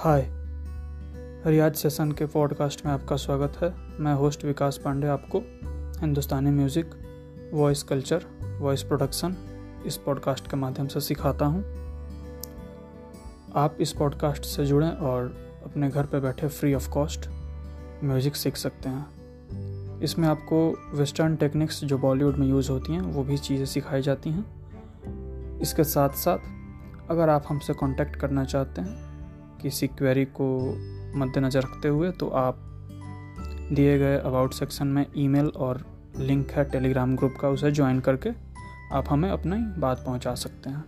हाय रियाज session के podcast में आपका स्वागत है। मैं होस्ट विकास पांडे आपको। Hindustani music voice culture voice production इस पॉडकास्ट के माध्यम से सिखाता हूँ। आप इस पॉडकास्ट से जुड़ें और अपने घर पर बैठे फ्री ऑफ़ कॉस्ट म्यूज़िक सीख सकते हैं। इसमें आपको वेस्टर्न टेक्निक्स जो बॉलीवुड में यूज़ होती हैं, वो भी चीज़ें सिखाई जाती हैं। इसके साथ साथ अगर आप हमसे कांटेक्ट करना चाहते हैं किसी क्वेरी को मद्देनज़र रखते हुए तो आप दिए गए अबाउट सेक्शन में ईमेल और लिंक है टेलीग्राम ग्रुप का, उसे ज्वाइन करके आप हमें अपनी बात पहुँचा सकते हैं।